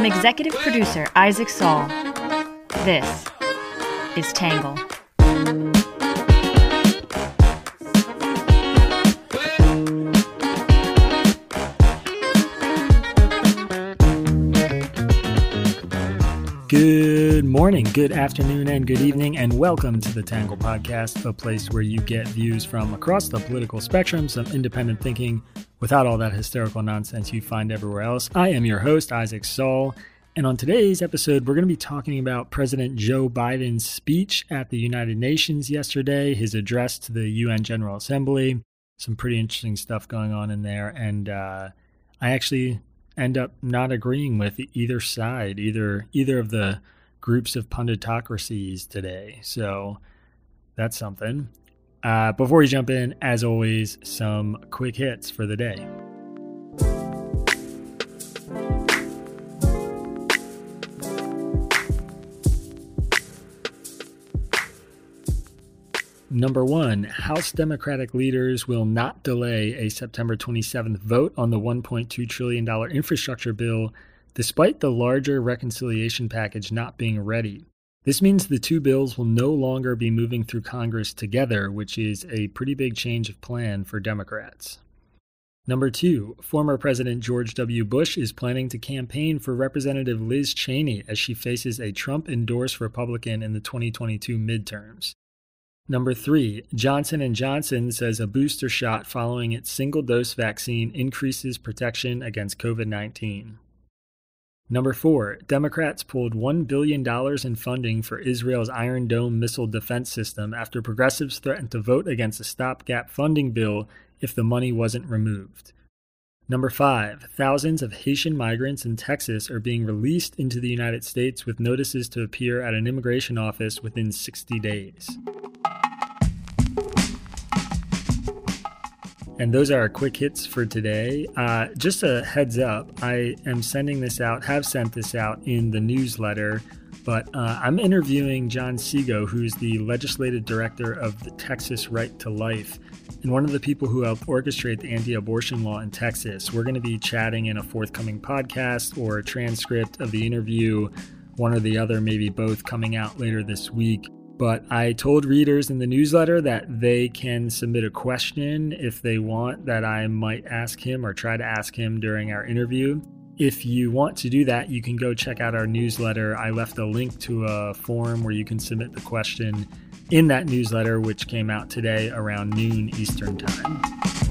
From executive producer Isaac Saul, this is Tangle. Good morning, good afternoon, and good evening, and welcome to the Tangle Podcast, a place where you get views from across the political spectrum, some independent thinking without all that hysterical nonsense you find everywhere else. I am your host, Isaac Saul, and on today's episode, we're going to be talking about President Joe Biden's speech at the United Nations yesterday, his address to the UN General Assembly, some pretty interesting stuff going on in there, and uh, I actually end up not agreeing with either side, either either of the groups of punditocracies today. So that's something. Uh, before we jump in, as always, some quick hits for the day. Number one, House Democratic leaders will not delay a September 27th vote on the $1.2 trillion infrastructure bill, despite the larger reconciliation package not being ready. This means the two bills will no longer be moving through Congress together, which is a pretty big change of plan for Democrats. Number two, former President George W. Bush is planning to campaign for Representative Liz Cheney as she faces a Trump endorsed Republican in the 2022 midterms. Number three, Johnson & Johnson says a booster shot following its single-dose vaccine increases protection against COVID-19. Number four, Democrats pulled $1 billion in funding for Israel's Iron Dome missile defense system after progressives threatened to vote against a stopgap funding bill if the money wasn't removed. Number five, thousands of Haitian migrants in Texas are being released into the United States with notices to appear at an immigration office within 60 days. And those are our quick hits for today. Uh, just a heads up, I am sending this out, have sent this out in the newsletter, but uh, I'm interviewing John Seago, who's the legislative director of the Texas Right to Life and one of the people who helped orchestrate the anti abortion law in Texas. We're going to be chatting in a forthcoming podcast or a transcript of the interview, one or the other, maybe both coming out later this week. But I told readers in the newsletter that they can submit a question if they want that I might ask him or try to ask him during our interview. If you want to do that, you can go check out our newsletter. I left a link to a form where you can submit the question in that newsletter, which came out today around noon Eastern Time.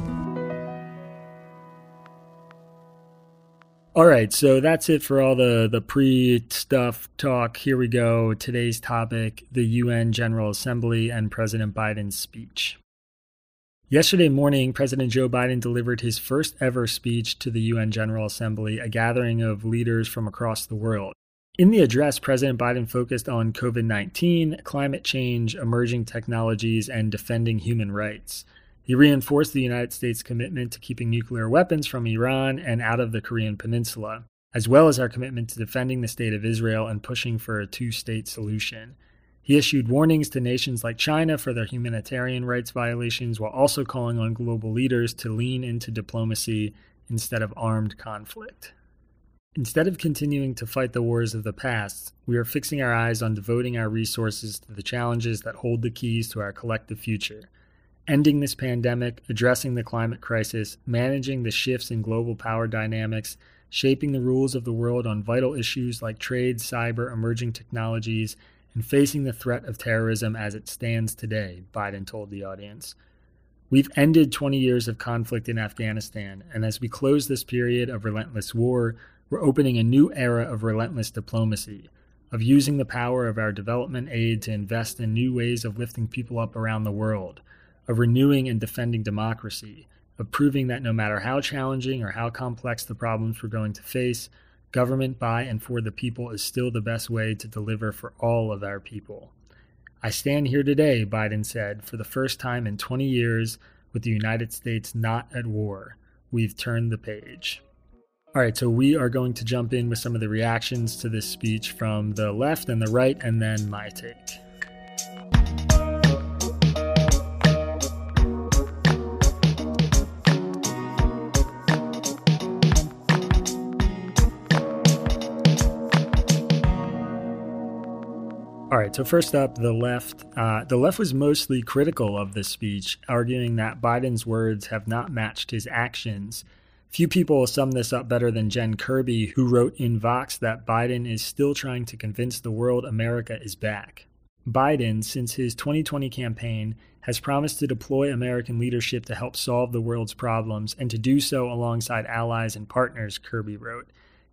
All right, so that's it for all the the pre stuff talk. Here we go. Today's topic: the UN General Assembly and President Biden's speech. Yesterday morning, President Joe Biden delivered his first ever speech to the UN General Assembly, a gathering of leaders from across the world. In the address, President Biden focused on COVID 19, climate change, emerging technologies, and defending human rights. He reinforced the United States' commitment to keeping nuclear weapons from Iran and out of the Korean Peninsula, as well as our commitment to defending the state of Israel and pushing for a two state solution. He issued warnings to nations like China for their humanitarian rights violations while also calling on global leaders to lean into diplomacy instead of armed conflict. Instead of continuing to fight the wars of the past, we are fixing our eyes on devoting our resources to the challenges that hold the keys to our collective future ending this pandemic, addressing the climate crisis, managing the shifts in global power dynamics, shaping the rules of the world on vital issues like trade, cyber, emerging technologies, and facing the threat of terrorism as it stands today, Biden told the audience. We've ended 20 years of conflict in Afghanistan, and as we close this period of relentless war, we're opening a new era of relentless diplomacy, of using the power of our development aid to invest in new ways of lifting people up around the world of renewing and defending democracy, of proving that no matter how challenging or how complex the problems we're going to face, government by and for the people is still the best way to deliver for all of our people. I stand here today, Biden said, for the first time in 20 years with the United States not at war. We've turned the page. All right, so we are going to jump in with some of the reactions to this speech from the left and the right, and then my take. All right, so first up, the left. Uh, the left was mostly critical of this speech, arguing that Biden's words have not matched his actions. Few people sum this up better than Jen Kirby, who wrote in Vox that Biden is still trying to convince the world America is back. Biden, since his 2020 campaign, has promised to deploy American leadership to help solve the world's problems and to do so alongside allies and partners, Kirby wrote.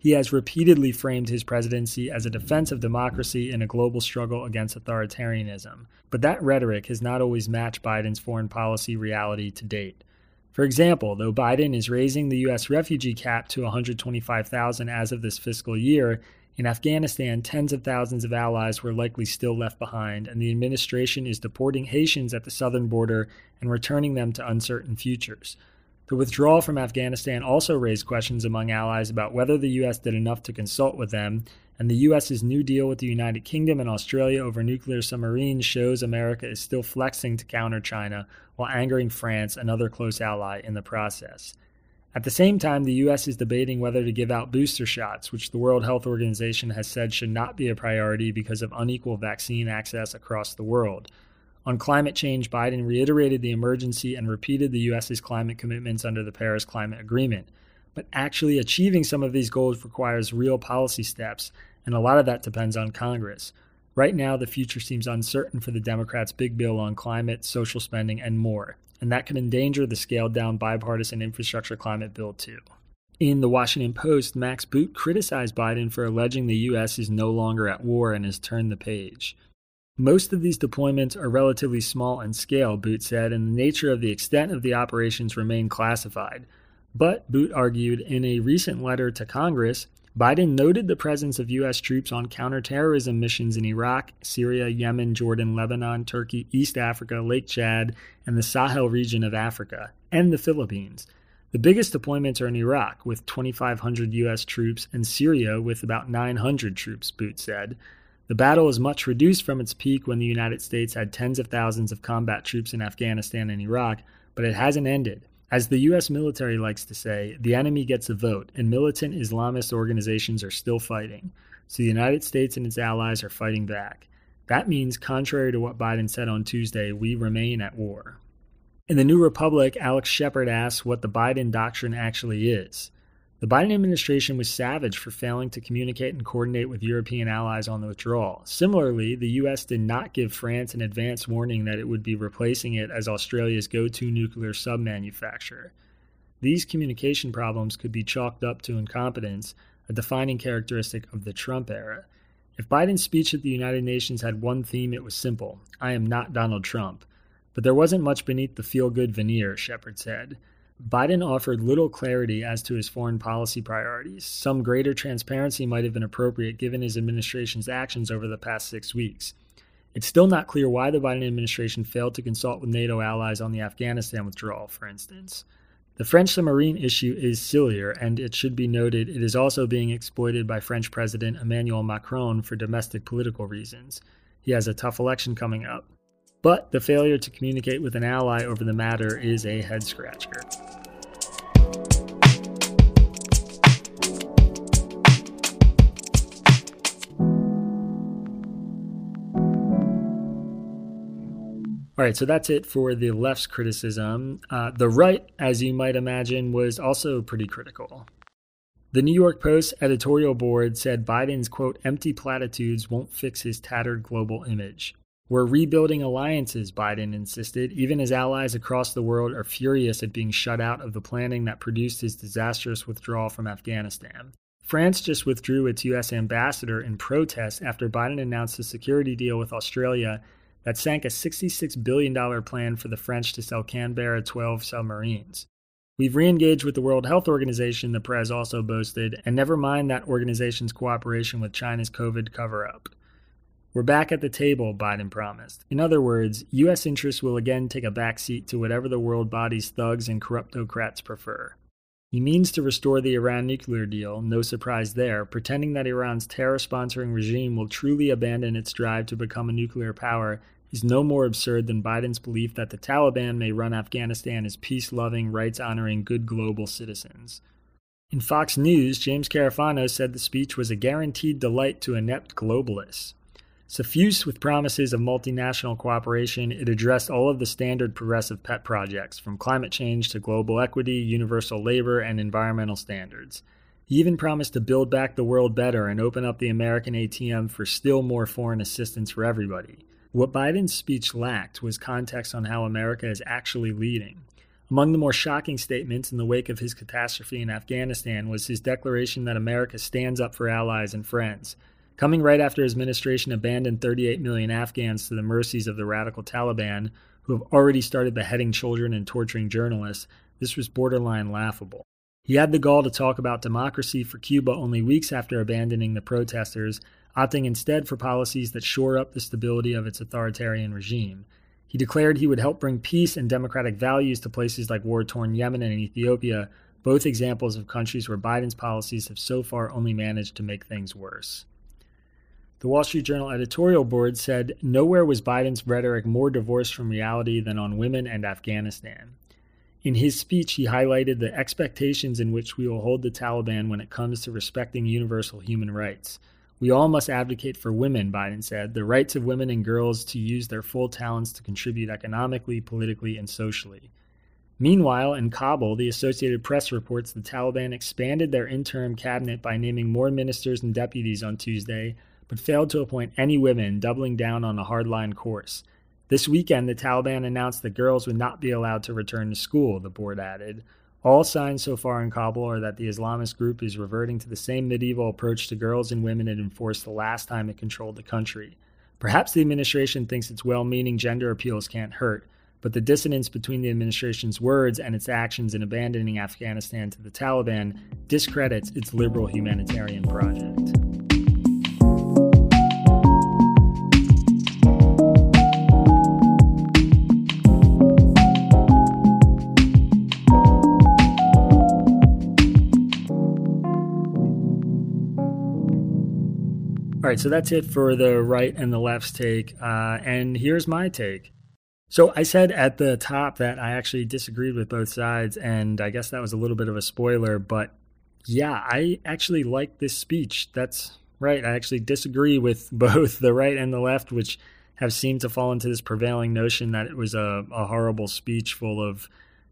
He has repeatedly framed his presidency as a defense of democracy in a global struggle against authoritarianism. But that rhetoric has not always matched Biden's foreign policy reality to date. For example, though Biden is raising the U.S. refugee cap to 125,000 as of this fiscal year, in Afghanistan, tens of thousands of allies were likely still left behind, and the administration is deporting Haitians at the southern border and returning them to uncertain futures. The withdrawal from Afghanistan also raised questions among allies about whether the U.S. did enough to consult with them, and the U.S.'s new deal with the United Kingdom and Australia over nuclear submarines shows America is still flexing to counter China while angering France, another close ally, in the process. At the same time, the U.S. is debating whether to give out booster shots, which the World Health Organization has said should not be a priority because of unequal vaccine access across the world. On climate change, Biden reiterated the emergency and repeated the U.S.'s climate commitments under the Paris Climate Agreement. But actually achieving some of these goals requires real policy steps, and a lot of that depends on Congress. Right now, the future seems uncertain for the Democrats' big bill on climate, social spending, and more, and that could endanger the scaled down bipartisan infrastructure climate bill, too. In the Washington Post, Max Boot criticized Biden for alleging the U.S. is no longer at war and has turned the page. Most of these deployments are relatively small in scale, Boot said, and the nature of the extent of the operations remain classified. But, Boot argued in a recent letter to Congress, Biden noted the presence of U.S. troops on counterterrorism missions in Iraq, Syria, Yemen, Jordan, Lebanon, Turkey, East Africa, Lake Chad, and the Sahel region of Africa, and the Philippines. The biggest deployments are in Iraq, with 2,500 U.S. troops, and Syria, with about 900 troops, Boot said. The battle is much reduced from its peak when the United States had tens of thousands of combat troops in Afghanistan and Iraq, but it hasn't ended. As the U.S. military likes to say, the enemy gets a vote, and militant Islamist organizations are still fighting. So the United States and its allies are fighting back. That means, contrary to what Biden said on Tuesday, we remain at war. In the New Republic, Alex Shepard asks what the Biden doctrine actually is. The Biden administration was savage for failing to communicate and coordinate with European allies on the withdrawal. Similarly, the U.S. did not give France an advance warning that it would be replacing it as Australia's go to nuclear sub manufacturer. These communication problems could be chalked up to incompetence, a defining characteristic of the Trump era. If Biden's speech at the United Nations had one theme, it was simple I am not Donald Trump. But there wasn't much beneath the feel good veneer, Shepard said. Biden offered little clarity as to his foreign policy priorities. Some greater transparency might have been appropriate given his administration's actions over the past six weeks. It's still not clear why the Biden administration failed to consult with NATO allies on the Afghanistan withdrawal, for instance. The French submarine issue is sillier, and it should be noted it is also being exploited by French President Emmanuel Macron for domestic political reasons. He has a tough election coming up. But the failure to communicate with an ally over the matter is a head scratcher. All right, so that's it for the left's criticism. Uh, the right, as you might imagine, was also pretty critical. The New York Post editorial board said Biden's quote, empty platitudes won't fix his tattered global image. We're rebuilding alliances, Biden insisted, even as allies across the world are furious at being shut out of the planning that produced his disastrous withdrawal from Afghanistan. France just withdrew its U.S. ambassador in protest after Biden announced a security deal with Australia that sank a $66 billion plan for the French to sell Canberra 12 submarines. We've re engaged with the World Health Organization, the press also boasted, and never mind that organization's cooperation with China's COVID cover up. We're back at the table, Biden promised. In other words, U.S. interests will again take a backseat to whatever the world body's thugs and corruptocrats prefer. He means to restore the Iran nuclear deal, no surprise there, pretending that Iran's terror sponsoring regime will truly abandon its drive to become a nuclear power is no more absurd than Biden's belief that the Taliban may run Afghanistan as peace loving, rights honoring, good global citizens. In Fox News, James Carafano said the speech was a guaranteed delight to inept globalists. Suffused with promises of multinational cooperation, it addressed all of the standard progressive pet projects, from climate change to global equity, universal labor, and environmental standards. He even promised to build back the world better and open up the American ATM for still more foreign assistance for everybody. What Biden's speech lacked was context on how America is actually leading. Among the more shocking statements in the wake of his catastrophe in Afghanistan was his declaration that America stands up for allies and friends. Coming right after his administration abandoned 38 million Afghans to the mercies of the radical Taliban, who have already started beheading children and torturing journalists, this was borderline laughable. He had the gall to talk about democracy for Cuba only weeks after abandoning the protesters, opting instead for policies that shore up the stability of its authoritarian regime. He declared he would help bring peace and democratic values to places like war torn Yemen and Ethiopia, both examples of countries where Biden's policies have so far only managed to make things worse. The Wall Street Journal editorial board said nowhere was Biden's rhetoric more divorced from reality than on women and Afghanistan. In his speech, he highlighted the expectations in which we will hold the Taliban when it comes to respecting universal human rights. We all must advocate for women, Biden said, the rights of women and girls to use their full talents to contribute economically, politically, and socially. Meanwhile, in Kabul, the Associated Press reports the Taliban expanded their interim cabinet by naming more ministers and deputies on Tuesday, but failed to appoint any women, doubling down on a hardline course. This weekend, the Taliban announced that girls would not be allowed to return to school, the board added. All signs so far in Kabul are that the Islamist group is reverting to the same medieval approach to girls and women it enforced the last time it controlled the country. Perhaps the administration thinks its well meaning gender appeals can't hurt, but the dissonance between the administration's words and its actions in abandoning Afghanistan to the Taliban discredits its liberal humanitarian project. All right, so that's it for the right and the left's take. Uh, and here's my take. So I said at the top that I actually disagreed with both sides, and I guess that was a little bit of a spoiler, but yeah, I actually like this speech. That's right. I actually disagree with both the right and the left, which have seemed to fall into this prevailing notion that it was a, a horrible speech full of,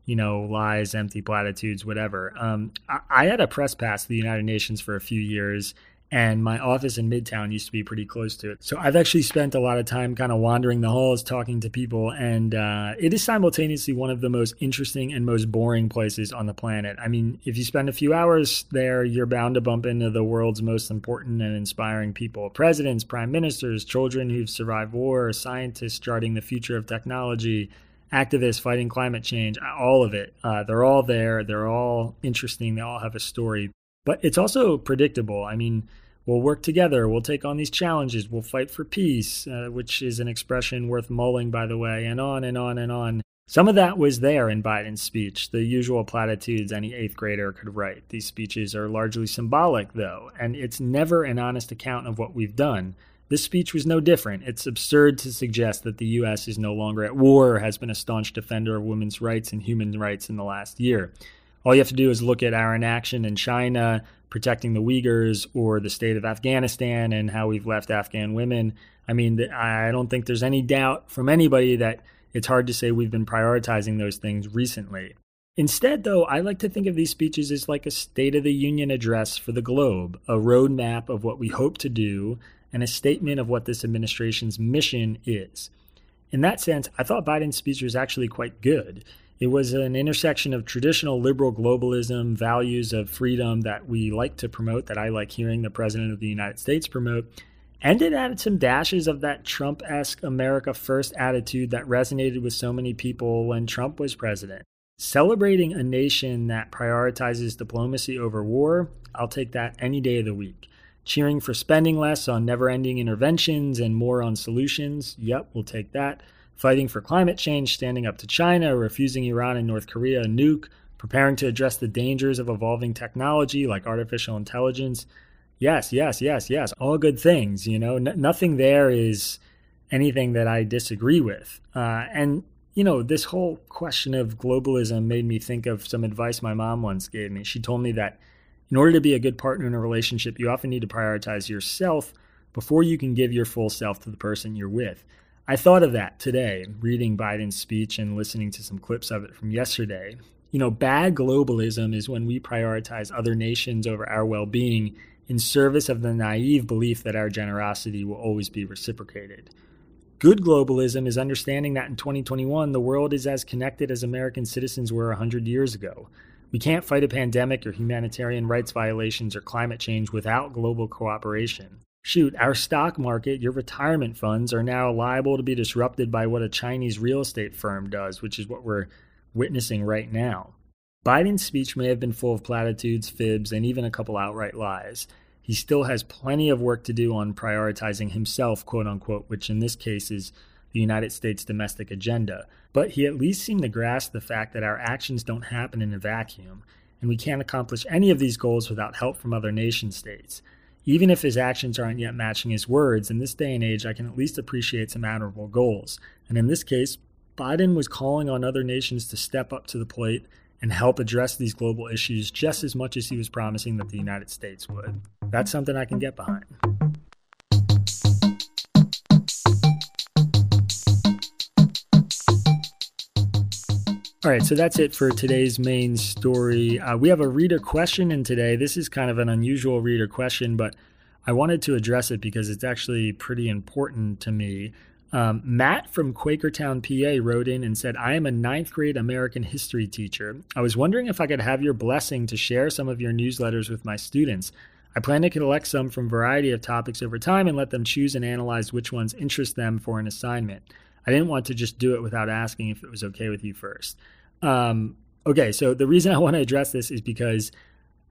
you know, lies, empty platitudes, whatever. Um, I, I had a press pass to the United Nations for a few years, and my office in Midtown used to be pretty close to it. So I've actually spent a lot of time kind of wandering the halls, talking to people, and uh, it is simultaneously one of the most interesting and most boring places on the planet. I mean, if you spend a few hours there, you're bound to bump into the world's most important and inspiring people presidents, prime ministers, children who've survived war, scientists charting the future of technology. Activists fighting climate change, all of it. Uh, they're all there. They're all interesting. They all have a story. But it's also predictable. I mean, we'll work together, we'll take on these challenges, we'll fight for peace, uh, which is an expression worth mulling, by the way, and on and on and on. Some of that was there in Biden's speech, the usual platitudes any eighth grader could write. These speeches are largely symbolic, though, and it's never an honest account of what we've done. This speech was no different. It's absurd to suggest that the U.S. is no longer at war or has been a staunch defender of women's rights and human rights in the last year. All you have to do is look at our inaction in China, protecting the Uyghurs, or the state of Afghanistan and how we've left Afghan women. I mean, I don't think there's any doubt from anybody that it's hard to say we've been prioritizing those things recently. Instead, though, I like to think of these speeches as like a State of the Union address for the globe, a roadmap of what we hope to do, and a statement of what this administration's mission is. In that sense, I thought Biden's speech was actually quite good. It was an intersection of traditional liberal globalism, values of freedom that we like to promote, that I like hearing the President of the United States promote, and it added some dashes of that Trump esque America First attitude that resonated with so many people when Trump was president. Celebrating a nation that prioritizes diplomacy over war, I'll take that any day of the week. Cheering for spending less on never ending interventions and more on solutions, yep, we'll take that fighting for climate change, standing up to China, refusing Iran and North Korea a nuke, preparing to address the dangers of evolving technology like artificial intelligence. Yes, yes, yes, yes. All good things. You know, N- nothing there is anything that I disagree with. Uh, and, you know, this whole question of globalism made me think of some advice my mom once gave me. She told me that in order to be a good partner in a relationship, you often need to prioritize yourself before you can give your full self to the person you're with. I thought of that today, reading Biden's speech and listening to some clips of it from yesterday. You know, bad globalism is when we prioritize other nations over our well being in service of the naive belief that our generosity will always be reciprocated. Good globalism is understanding that in 2021, the world is as connected as American citizens were 100 years ago. We can't fight a pandemic or humanitarian rights violations or climate change without global cooperation. Shoot, our stock market, your retirement funds are now liable to be disrupted by what a Chinese real estate firm does, which is what we're witnessing right now. Biden's speech may have been full of platitudes, fibs, and even a couple outright lies. He still has plenty of work to do on prioritizing himself, quote unquote, which in this case is the United States domestic agenda. But he at least seemed to grasp the fact that our actions don't happen in a vacuum, and we can't accomplish any of these goals without help from other nation states. Even if his actions aren't yet matching his words, in this day and age, I can at least appreciate some admirable goals. And in this case, Biden was calling on other nations to step up to the plate and help address these global issues just as much as he was promising that the United States would. That's something I can get behind. All right, so that's it for today's main story. Uh, we have a reader question in today. This is kind of an unusual reader question, but I wanted to address it because it's actually pretty important to me. Um, Matt from Quakertown, PA, wrote in and said, I am a ninth grade American history teacher. I was wondering if I could have your blessing to share some of your newsletters with my students. I plan to collect some from a variety of topics over time and let them choose and analyze which ones interest them for an assignment. I didn't want to just do it without asking if it was okay with you first. Um, okay, so the reason I want to address this is because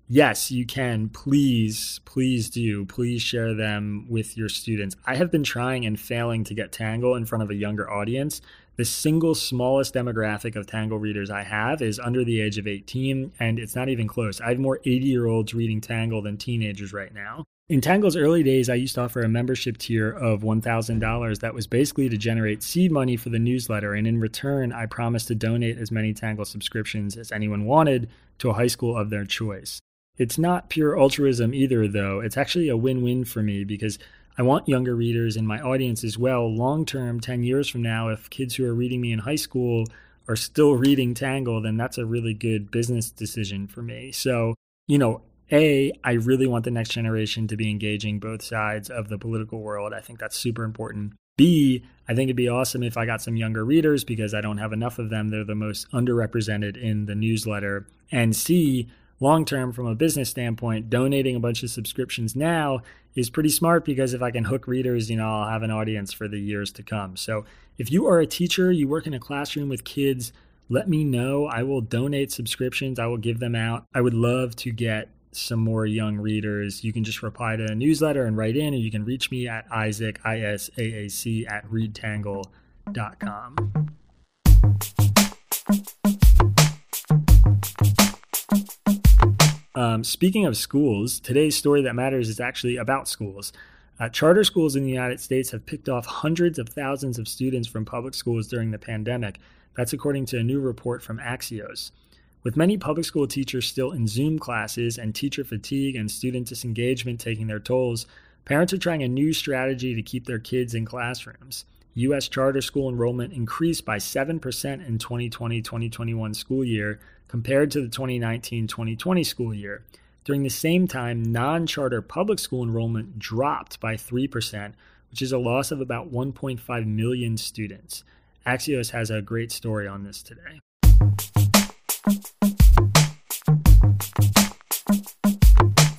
yes, you can. Please, please do. Please share them with your students. I have been trying and failing to get Tangle in front of a younger audience. The single smallest demographic of Tangle readers I have is under the age of 18, and it's not even close. I have more 80 year olds reading Tangle than teenagers right now. In Tangle's early days, I used to offer a membership tier of $1,000 that was basically to generate seed money for the newsletter. And in return, I promised to donate as many Tangle subscriptions as anyone wanted to a high school of their choice. It's not pure altruism either, though. It's actually a win win for me because I want younger readers in my audience as well. Long term, 10 years from now, if kids who are reading me in high school are still reading Tangle, then that's a really good business decision for me. So, you know, A, I really want the next generation to be engaging both sides of the political world. I think that's super important. B, I think it'd be awesome if I got some younger readers because I don't have enough of them. They're the most underrepresented in the newsletter. And C, long term from a business standpoint, donating a bunch of subscriptions now is pretty smart because if I can hook readers, you know, I'll have an audience for the years to come. So if you are a teacher, you work in a classroom with kids, let me know. I will donate subscriptions, I will give them out. I would love to get some more young readers. You can just reply to a newsletter and write in, or you can reach me at Isaac, I S A A C, at readtangle.com. Um, speaking of schools, today's story that matters is actually about schools. Uh, charter schools in the United States have picked off hundreds of thousands of students from public schools during the pandemic. That's according to a new report from Axios. With many public school teachers still in Zoom classes and teacher fatigue and student disengagement taking their tolls, parents are trying a new strategy to keep their kids in classrooms. U.S. charter school enrollment increased by 7% in 2020 2021 school year compared to the 2019 2020 school year. During the same time, non charter public school enrollment dropped by 3%, which is a loss of about 1.5 million students. Axios has a great story on this today.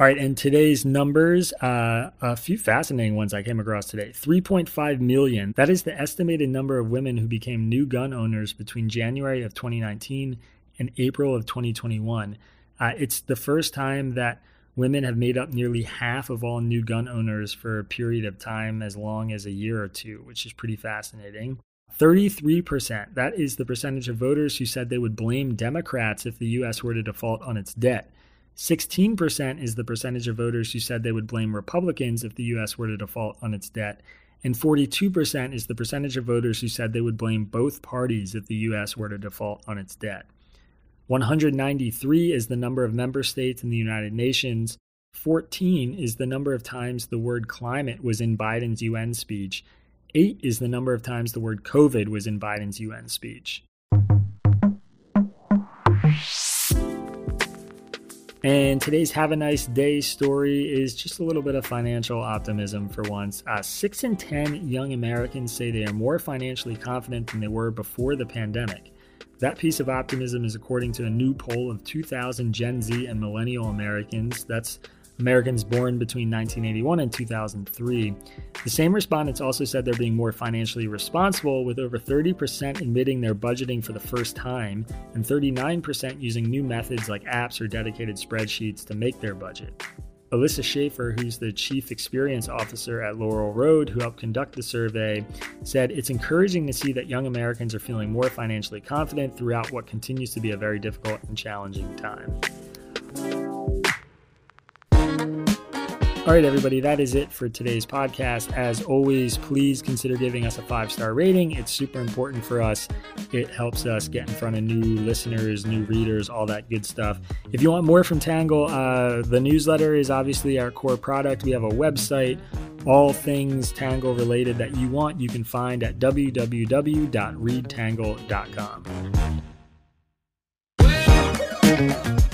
All right, and today's numbers, uh, a few fascinating ones I came across today. 3.5 million. That is the estimated number of women who became new gun owners between January of 2019 and April of 2021. Uh, it's the first time that women have made up nearly half of all new gun owners for a period of time as long as a year or two, which is pretty fascinating. 33%, that is the percentage of voters who said they would blame Democrats if the U.S. were to default on its debt. 16% is the percentage of voters who said they would blame Republicans if the U.S. were to default on its debt. And 42% is the percentage of voters who said they would blame both parties if the U.S. were to default on its debt. 193 is the number of member states in the United Nations. 14 is the number of times the word climate was in Biden's UN speech. 8 is the number of times the word COVID was in Biden's UN speech. And today's Have a Nice Day story is just a little bit of financial optimism for once. Uh, six in 10 young Americans say they are more financially confident than they were before the pandemic. That piece of optimism is according to a new poll of 2,000 Gen Z and Millennial Americans. That's Americans born between 1981 and 2003. The same respondents also said they're being more financially responsible, with over 30% admitting they're budgeting for the first time and 39% using new methods like apps or dedicated spreadsheets to make their budget. Alyssa Schaefer, who's the Chief Experience Officer at Laurel Road, who helped conduct the survey, said it's encouraging to see that young Americans are feeling more financially confident throughout what continues to be a very difficult and challenging time. All right, everybody, that is it for today's podcast. As always, please consider giving us a five star rating. It's super important for us. It helps us get in front of new listeners, new readers, all that good stuff. If you want more from Tangle, uh, the newsletter is obviously our core product. We have a website, all things Tangle related that you want, you can find at www.readtangle.com.